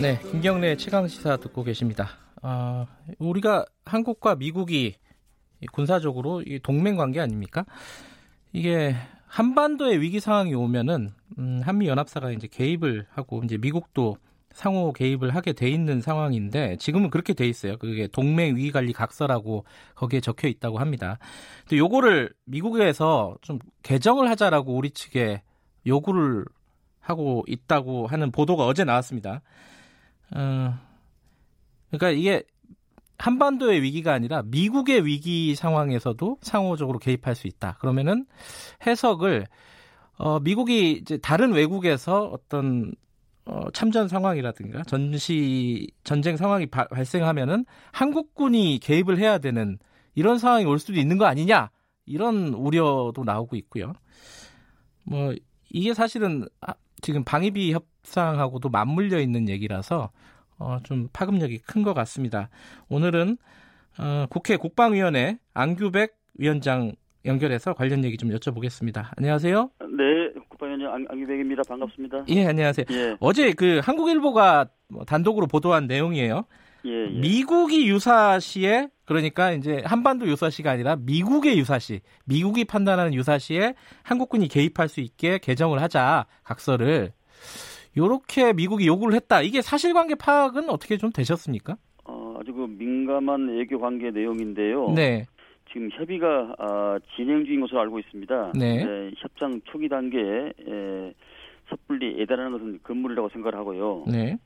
네, 김경래 최강 시사 듣고 계십니다. 아, 우리가 한국과 미국이 군사적으로 동맹 관계 아닙니까? 이게 한반도의 위기 상황이 오면은 음, 한미 연합사가 이제 개입을 하고 이제 미국도 상호 개입을 하게 돼 있는 상황인데 지금은 그렇게 돼 있어요. 그게 동맹 위기 관리 각서라고 거기에 적혀 있다고 합니다. 근데 요거를 미국에서 좀 개정을 하자라고 우리 측에 요구를 하고 있다고 하는 보도가 어제 나왔습니다. 어, 그러니까 이게 한반도의 위기가 아니라 미국의 위기 상황에서도 상호적으로 개입할 수 있다. 그러면은 해석을 어, 미국이 이제 다른 외국에서 어떤 어, 참전 상황이라든가 전시 전쟁 상황이 바, 발생하면은 한국군이 개입을 해야 되는 이런 상황이 올 수도 있는 거 아니냐 이런 우려도 나오고 있고요. 뭐 이게 사실은 지금 방위비 협 상하고도 맞물려 있는 얘기라서 어, 좀 파급력이 큰 것 같습니다. 오늘은 어, 국회 국방위원회 안규백 위원장 연결해서 관련 얘기 좀 여쭤보겠습니다. 안녕하세요. 네, 국방위원장 안, 안규백입니다. 반갑습니다. 예, 안녕하세요. 예. 어제 그 한국일보가 뭐 단독으로 보도한 내용이에요. 예, 예. 미국이 유사시에 그러니까 이제 한반도 유사시가 아니라 미국의 유사시, 미국이 판단하는 유사시에 한국군이 개입할 수 있게 개정을 하자 각서를 요렇게 미국이 요구를 했다. 이게 사실관계 파악은 어떻게 좀 되셨습니까? 어, 아주 그 민감한 외교 관계 내용인데요. 네. 지금 협의가 아, 진행 중인 것으로 알고 있습니다. 네. 네 협상 초기 단계에 에, 섣불리 예단하는 것은 금물이라고 생각을 하고요. 네.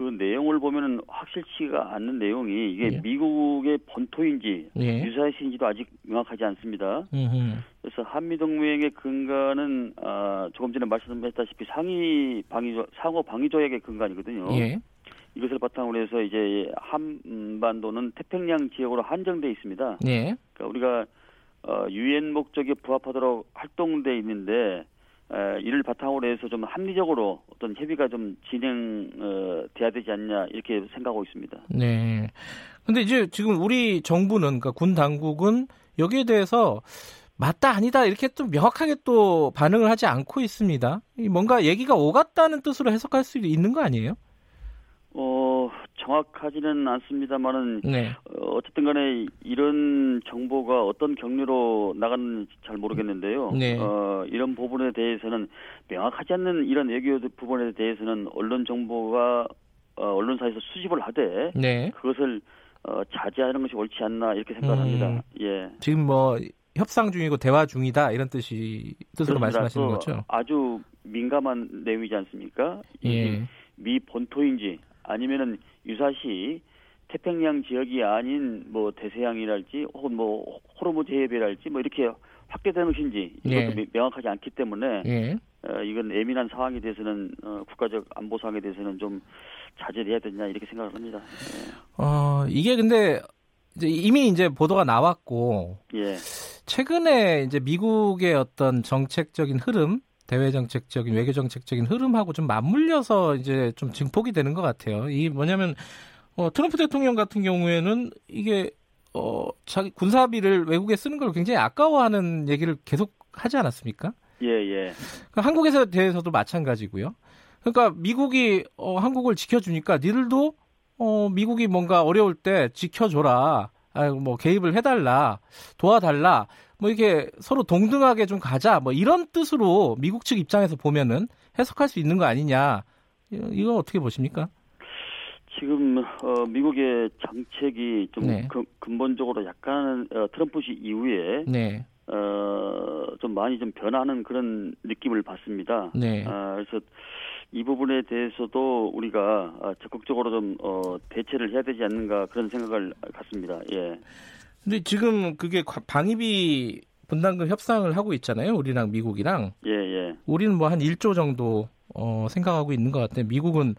그 내용을 보면은 확실치가 않는 내용이 이게 예. 미국의 본토인지 예. 유사시인지도 아직 명확하지 않습니다. 음흠. 그래서 한미 동맹의 근간은 아, 조금 전에 말씀했다시피 상위 방위 상호 방위 조약의 근간이거든요. 예. 이것을 바탕으로 해서 이제 한반도는 태평양 지역으로 한정돼 있습니다. 예. 그러니까 우리가 어, 유엔 목적에 부합하도록 활동돼 있는데 에, 이를 바탕으로 해서 좀 합리적으로 어떤 협의가 좀 진행 어, 돼야 되지 않냐 이렇게 생각하고 있습니다. 네. 근데 이제 지금 우리 정부는 그러니까 군 당국은 여기에 대해서 맞다 아니다 이렇게 좀 명확하게 또 반응을 하지 않고 있습니다. 뭔가 얘기가 오갔다는 뜻으로 해석할 수도 있는 거 아니에요? 어, 정확하지는 않습니다만은 네. 어, 어쨌든 간에 이런 정보가 어떤 경로로 나갔는지 잘 모르겠는데요. 네. 어, 이런 부분에 대해서는 명확하지 않는 이런 외교 부분에 대해서는 언론 정보가 어, 언론사에서 수집을 하되 네. 그것을 어, 자제하는 것이 옳지 않나 이렇게 생각합니다. 음, 예. 지금 뭐 협상 중이고 대화 중이다 이런 뜻이 뜻으로 말씀하시는 거죠? 아주 민감한 내용이지 않습니까? 예. 미 본토인지 아니면은 유사시 태평양 지역이 아닌 뭐 대서양이랄지 혹은 뭐 호르무즈 해협이랄지 뭐 이렇게 확대되는 것인지 이것도 예. 명확하지 않기 때문에 예. 어, 이건 예민한 상황에 대해서는 어, 국가적 안보 상황에 대해서는 좀 자제해야 되냐 이렇게 생각을 합니다. 예. 어 이게 근데 이제 이미 이제 보도가 나왔고 예. 최근에 이제 미국의 어떤 정책적인 흐름 대외 정책적인 외교 정책적인 흐름하고 좀 맞물려서 이제 좀 증폭이 되는 것 같아요. 이 뭐냐면 어, 트럼프 대통령 같은 경우에는 이게 어 자기 군사비를 외국에 쓰는 걸 굉장히 아까워하는 얘기를 계속 하지 않았습니까? 예, 예. 그러니까 한국에 대해서도 마찬가지고요. 그러니까 미국이 어, 한국을 지켜주니까 니들도 어, 미국이 뭔가 어려울 때 지켜줘라. 아, 뭐 개입을 해달라, 도와달라, 뭐 이렇게 서로 동등하게 좀 가자, 뭐 이런 뜻으로 미국 측 입장에서 보면은 해석할 수 있는 거 아니냐. 이거 어떻게 보십니까? 지금 어, 미국의 정책이 좀 네. 그, 근본적으로 약간 어, 트럼프 씨 이후에 네, 어, 좀 많이 좀 변하는 그런 느낌을 받습니다. 네, 아, 그래서 이 부분에 대해서도 우리가 아, 적극적으로 좀 어, 대처를 해야 되지 않는가 그런 생각을 갖습니다. 예. 근데 지금 그게 과- 방위비 분담금 협상을 하고 있잖아요. 우리랑 미국이랑. 예, 예. 우리는 뭐 한 1조 정도 어, 생각하고 있는 것 같아요. 미국은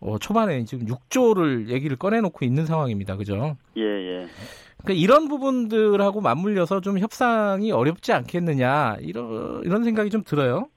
어, 초반에 지금 6조를 얘기를 꺼내놓고 있는 상황입니다. 그죠? 예, 예. 그러니까 이런 부분들하고 맞물려서 좀 협상이 어렵지 않겠느냐 이런 이런 생각이 좀 들어요.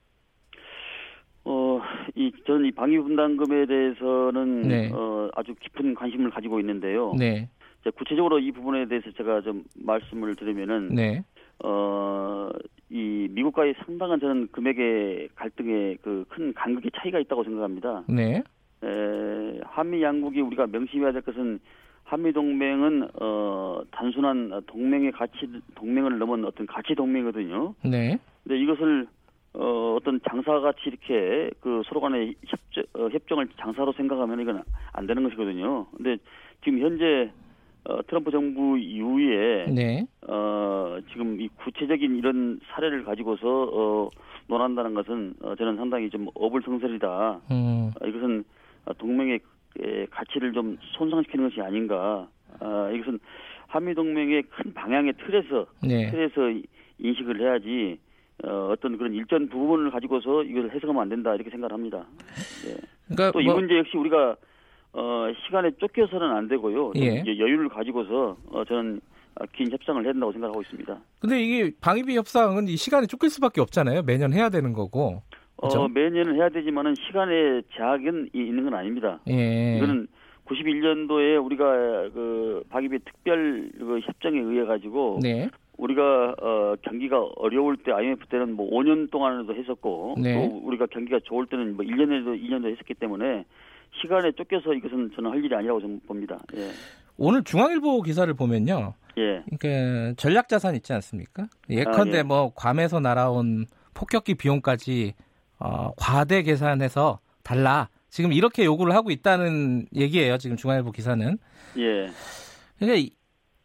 어, 이 저는 이 방위 분담금에 대해서는 네. 어, 아주 깊은 관심을 가지고 있는데요. 네, 구체적으로 이 부분에 대해서 제가 좀 말씀을 드리면은 네, 어, 이 미국과의 상당한 저는 금액의 갈등의 그 큰 간극의 차이가 있다고 생각합니다. 네, 에, 한미 양국이 우리가 명심해야 될 것은 한미 동맹은 어, 단순한 동맹의 가치 동맹을 넘은 어떤 가치 동맹이거든요. 네, 근데 이것을 어, 어떤 장사같이 이렇게 그 서로 간의 협정, 어, 협정을 장사로 생각하면 이건 안 되는 것이거든요. 근데 지금 현재 어, 트럼프 정부 이후에 네, 어, 지금 이 구체적인 이런 사례를 가지고서 어, 논한다는 것은 어, 저는 상당히 좀 어불성설이다. 음, 어, 이것은 동맹의 에, 가치를 좀 손상시키는 것이 아닌가. 아, 이것은 한미 동맹의 큰 방향의 틀에서 네, 틀에서 이- 인식을 해야지 어, 어떤 그런 일전 부분을 가지고서 이걸 해석하면 안 된다 이렇게 생각을 합니다. 그러니까 또이 뭐, 문제 역시 우리가 어, 시간에 쫓겨서는 안 되고요. 좀 예. 여- 여유를 가지고서 어, 저는 아, 긴 협상을 해야 된다고 생각하고 있습니다. 근데 이게 방위비 협상은 이 시간에 쫓길 수밖에 없잖아요. 매년 해야 되는 거고. 그렇죠? 어, 매년은 해야 되지만은 시간의 제약은 이- 있는 건 아닙니다. 예, 이거는 91년도에 우리가 그 방위비 특별 그 협정에 의해 가지고 네, 우리가 어 경기가 어려울 때 IMF 때는 뭐 5년 동안에도 했었고 네. 또 우리가 경기가 좋을 때는 뭐 1년에도 2년도 했었기 때문에 시간에 쫓겨서 이것은 저는 할 일이 아니라고 저는 봅니다. 예. 오늘 중앙일보 기사를 보면요. 예. 그러니까 전략 자산 있지 않습니까? 예컨대 아, 예. 뭐 괌에서 날아온 폭격기 비용까지 어, 과대 계산해서 달라. 지금 이렇게 요구를 하고 있다는 얘기예요. 지금 중앙일보 기사는. 예. 그러니까 이,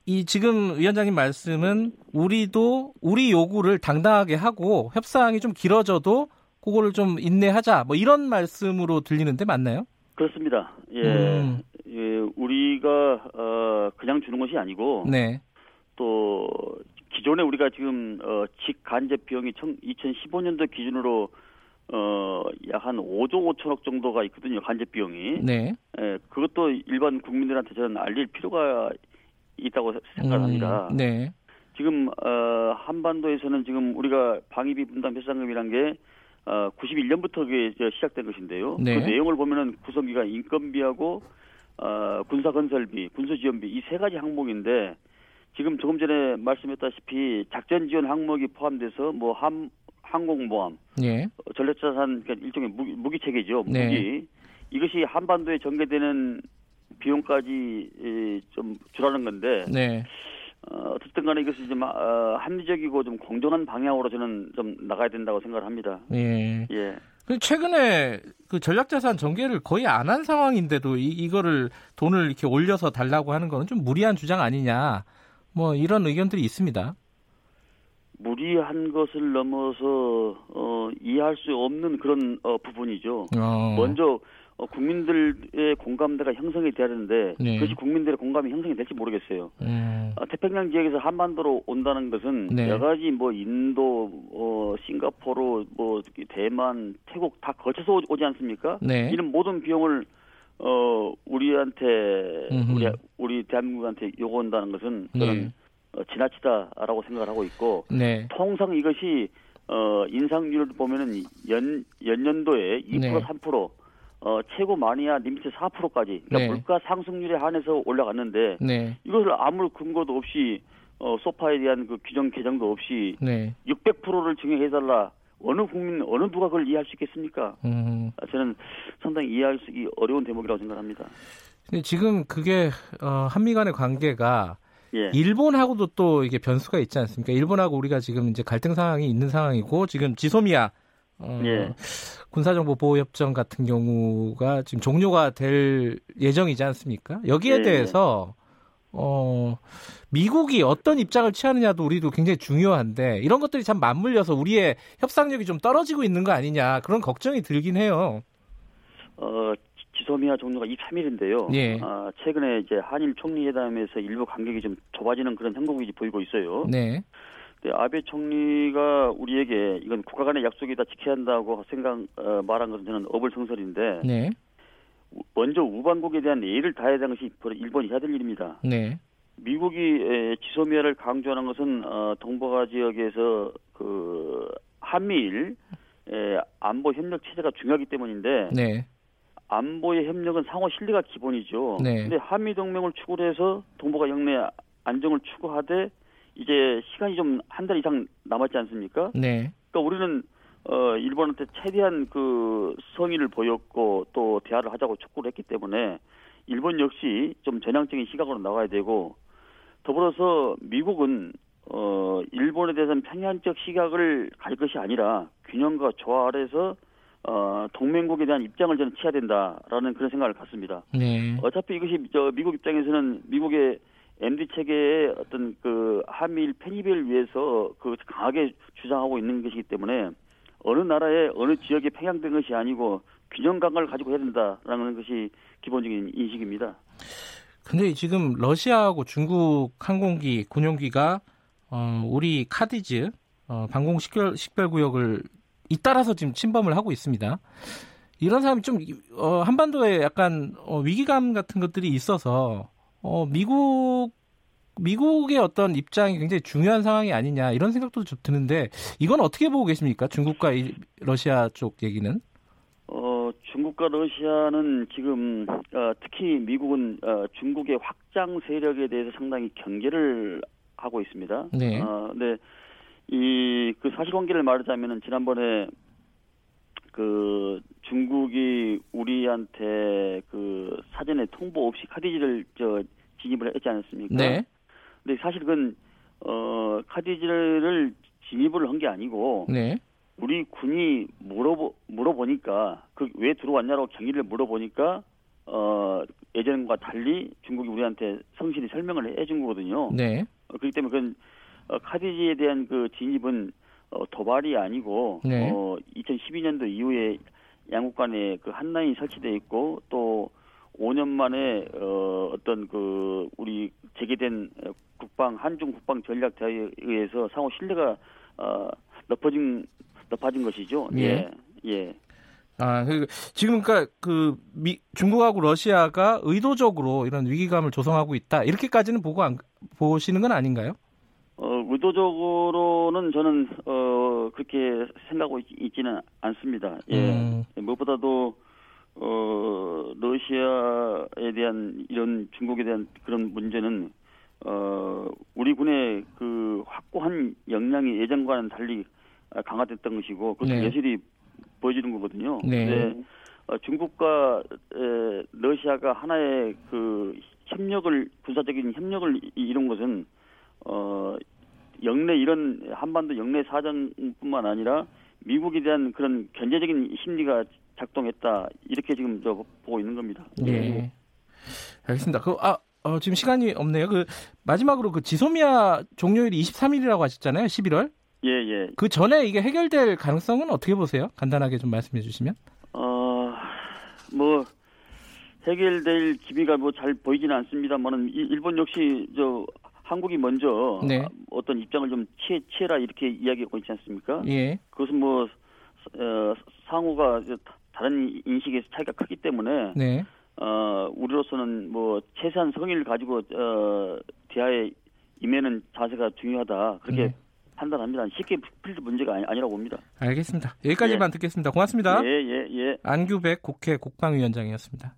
이 지금 위원장님 말씀은 우리도 우리 요구를 당당하게 하고 협상이 좀 길어져도 그거를 좀 인내하자. 뭐 이런 말씀으로 들리는데 맞나요? 그렇습니다. 예. 음. 예, 우리가 어 그냥 주는 것이 아니고 네. 또 기존에 우리가 지금 어 직간접 비용이 2015년도 기준으로 어 약 한 5조 5천억 정도가 있거든요. 간접 비용이. 네. 예, 그것도 일반 국민들한테 저는 알릴 필요가 있다고 생각합니다. 음, 네. 지금 어, 한반도에서는 지금 우리가 방위비 분담 협상금이란 게 어, 91년부터 그게 이제 시작된 것인데요. 네. 그 내용을 보면은 구성비가 인건비하고 어, 군사 건설비, 군수 지원비 이 세 가지 항목인데 지금 조금 전에 말씀했다시피 작전 지원 항목이 포함돼서 뭐 함, 항공모함, 예. 어, 전략자산 그러니까 일종의 무기, 무기 체계죠. 무기 네. 이것이 한반도에 전개되는 비용까지 이, 좀 줄하는 건데 네. 어, 어쨌든 간에 이것이 좀 어, 합리적이고 좀 공정한 방향으로 저는 좀 나가야 된다고 생각을 합니다. 예. 예. 그 최근에 그 전략자산 전개를 거의 안 한 상황인데도 이, 이거를 돈을 이렇게 올려서 달라고 하는 거는 좀 무리한 주장 아니냐. 뭐 이런 의견들이 있습니다. 무리한 것을 넘어서 어, 이해할 수 없는 그런 어, 부분이죠. 어. 먼저 어, 국민들의 공감대가 형성이 돼야 되는데 네. 그것이 국민들의 공감이 형성이 될지 모르겠어요. 음. 어, 태평양 지역에서 한반도로 온다는 것은 네. 여러 가지 뭐 인도, 어, 싱가포르, 뭐 대만, 태국 다 거쳐서 오- 오지 않습니까? 네. 이런 모든 비용을 어 우리한테 음흠. 우리 우리 대한민국한테 요구한다는 것은 저는 네. 어, 지나치다라고 생각을 하고 있고 네. 통상 이것이 어 인상률을 보면은 연 연년도에 2% 네. 3% 어 최고 많이야 limit 4%까지 그러니까 네. 물가 상승률에 한해서 올라갔는데 네. 이것을 아무 근거도 없이 어 소파에 대한 그 규정 개정도 없이 네. 600%를 증액해 달라 어느 국민 어느 누가 그걸 이해할 수 있겠습니까? 음. 아, 저는 상당히 이해하기 어려운 대목이라고 생각합니다. 근데 지금 그게 어, 한미 간의 관계가 예. 일본하고도 또 이게 변수가 있지 않습니까? 일본하고 우리가 지금 이제 갈등 상황이 있는 상황이고 지금 지소미아 어, 예. 군사정보 보호 협정 같은 경우가 지금 종료가 될 예정이지 않습니까? 여기에 예, 대해서 어 미국이 어떤 입장을 취하느냐도 우리도 굉장히 중요한데 이런 것들이 참 맞물려서 우리의 협상력이 좀 떨어지고 있는 거 아니냐 그런 걱정이 들긴 해요. 어, 지소미아 종료가 23일인데요. 예. 아, 최근에 이제 한일 총리 회담에서 일부 간격이 좀 좁아지는 그런 형국이 보이고 있어요. 네. 근데 아베 총리가 우리에게 이건 국가 간의 약속이다 지켜야 한다고 생각 어, 말한 것은 저는 어불성설인데 네. 먼저 우방국에 대한 예의를 다해야 되는 것이 일본이 해야 될 일입니다. 네. 미국이 에, 지소미아를 강조하는 것은 어, 동북아 지역에서 그 한미일 에, 안보 협력 체제가 중요하기 때문인데 네. 안보의 협력은 상호 신뢰가 기본이죠. 네. 근데 한미 동맹을 추구로 해서 동북아 영내 안정을 추구하되 이제 시간이 좀 한 달 이상 남았지 않습니까? 네. 그러니까 우리는 어 일본한테 최대한 그 성의를 보였고 또 대화를 하자고 촉구를 했기 때문에 일본 역시 좀 전향적인 시각으로 나와야 되고 더불어서 미국은 어 일본에 대해서는 평양적 시각을 가질 것이 아니라 균형과 조화 아래서 어 동맹국에 대한 입장을 저는 취해야 된다라는 그런 생각을 갖습니다. 네. 어차피 이것이 저 미국 입장에서는 미국의 MD 체계의 어떤 그 한미일 편입을 위해서 그 강하게 주장하고 있는 것이기 때문에 어느 나라의 어느 지역에 평양된 것이 아니고 균형 감각을 가지고 해야 된다라는 것이 기본적인 인식입니다. 근데 지금 러시아하고 중국 항공기 군용기가 어, 우리 카디즈 어, 방공 식별 식별 구역을 잇따라서 지금 침범을 하고 있습니다. 이런 사람이 좀 어, 한반도에 약간 어, 위기감 같은 것들이 있어서 어, 미국 미국의 어떤 입장이 굉장히 중요한 상황이 아니냐 이런 생각도 좀 드는데 이건 어떻게 보고 계십니까? 중국과 이, 러시아 쪽 얘기는? 어, 중국과 러시아는 지금 어, 특히 미국은 어, 중국의 확장 세력에 대해서 상당히 경계를 하고 있습니다. 네. 어, 근데 이그 사실관계를 말하자면은 지난번에 그 중국이 우리한테 그 사전에 통보 없이 카디지를 저 진입을 했지 않았습니까? 네. 근데 사실 그건 어 카디지를 진입을 한 게 아니고 네. 우리 군이 물어보 물어보니까 그 왜 들어왔냐라고 경위를 물어보니까 어 예전과 달리 중국이 우리한테 성실히 설명을 해준 거거든요. 네. 어, 그렇기 때문에 그건 어, 카디지에 대한 그 진입은 어, 도발이 아니고 네. 어 2012년도 이후에 양국 간에 그 한라인이 설치돼 있고 또 5년 만에 어 어떤 그 우리 재개된 어, 국방 한중 국방 전략 대회에 의해서 상호 신뢰가 어 높아진 높아진 것이죠. 예. 예. 예. 아, 그, 지금 그러니까 그 미, 중국하고 러시아가 의도적으로 이런 위기감을 조성하고 있다 이렇게까지는 보고 안, 보시는 건 아닌가요? 어, 의도적으로는 저는 어 그렇게 생각하고 있, 지는 않습니다. 예. 음. 무엇보다도 어 러시아에 대한 이런 중국에 대한 그런 문제는 어 우리 군의 그 확고한 역량이 예전과는 달리 강화됐던 것이고 그것을 네. 여실히 보여주는 거거든요. 네. 근데 어, 중국과 에, 러시아가 하나의 그 협력을 군사적인 협력을 이- 이룬 것은 어 영내 이런 한반도 영내 사정뿐만 아니라 미국에 대한 그런 견제적인 심리가 작동했다 이렇게 지금 저 보고 있는 겁니다. 예. 알겠습니다. 그, 아, 어, 지금 시간이 없네요. 그, 마지막으로 그 지소미아 종료일이 23일이라고 하셨잖아요. 11월. 예, 예. 그 전에 이게 해결될 가능성은 어떻게 보세요? 간단하게 좀 말씀해 주시면. 어, 뭐 해결될 기미가 뭐 잘 보이지는 않습니다만은 이- 일본 역시 저 한국이 먼저 네. 어떤 입장을 좀 취해, 취해라 이렇게 이야기하고 있지 않습니까? 예. 그것은 뭐 어, 상호가 다- 다른 인식에서 차이가 크기 때문에 네. 어, 우리로서는 뭐 최소한 성의를 가지고 어, 대화에 임하는 자세가 중요하다 그렇게 네. 판단합니다. 쉽게 풀릴 문제가 아니, 아니라고 봅니다. 알겠습니다. 여기까지만 듣겠습니다. 고맙습니다. 예, 예, 예. 안규백 국회 국방위원장이었습니다.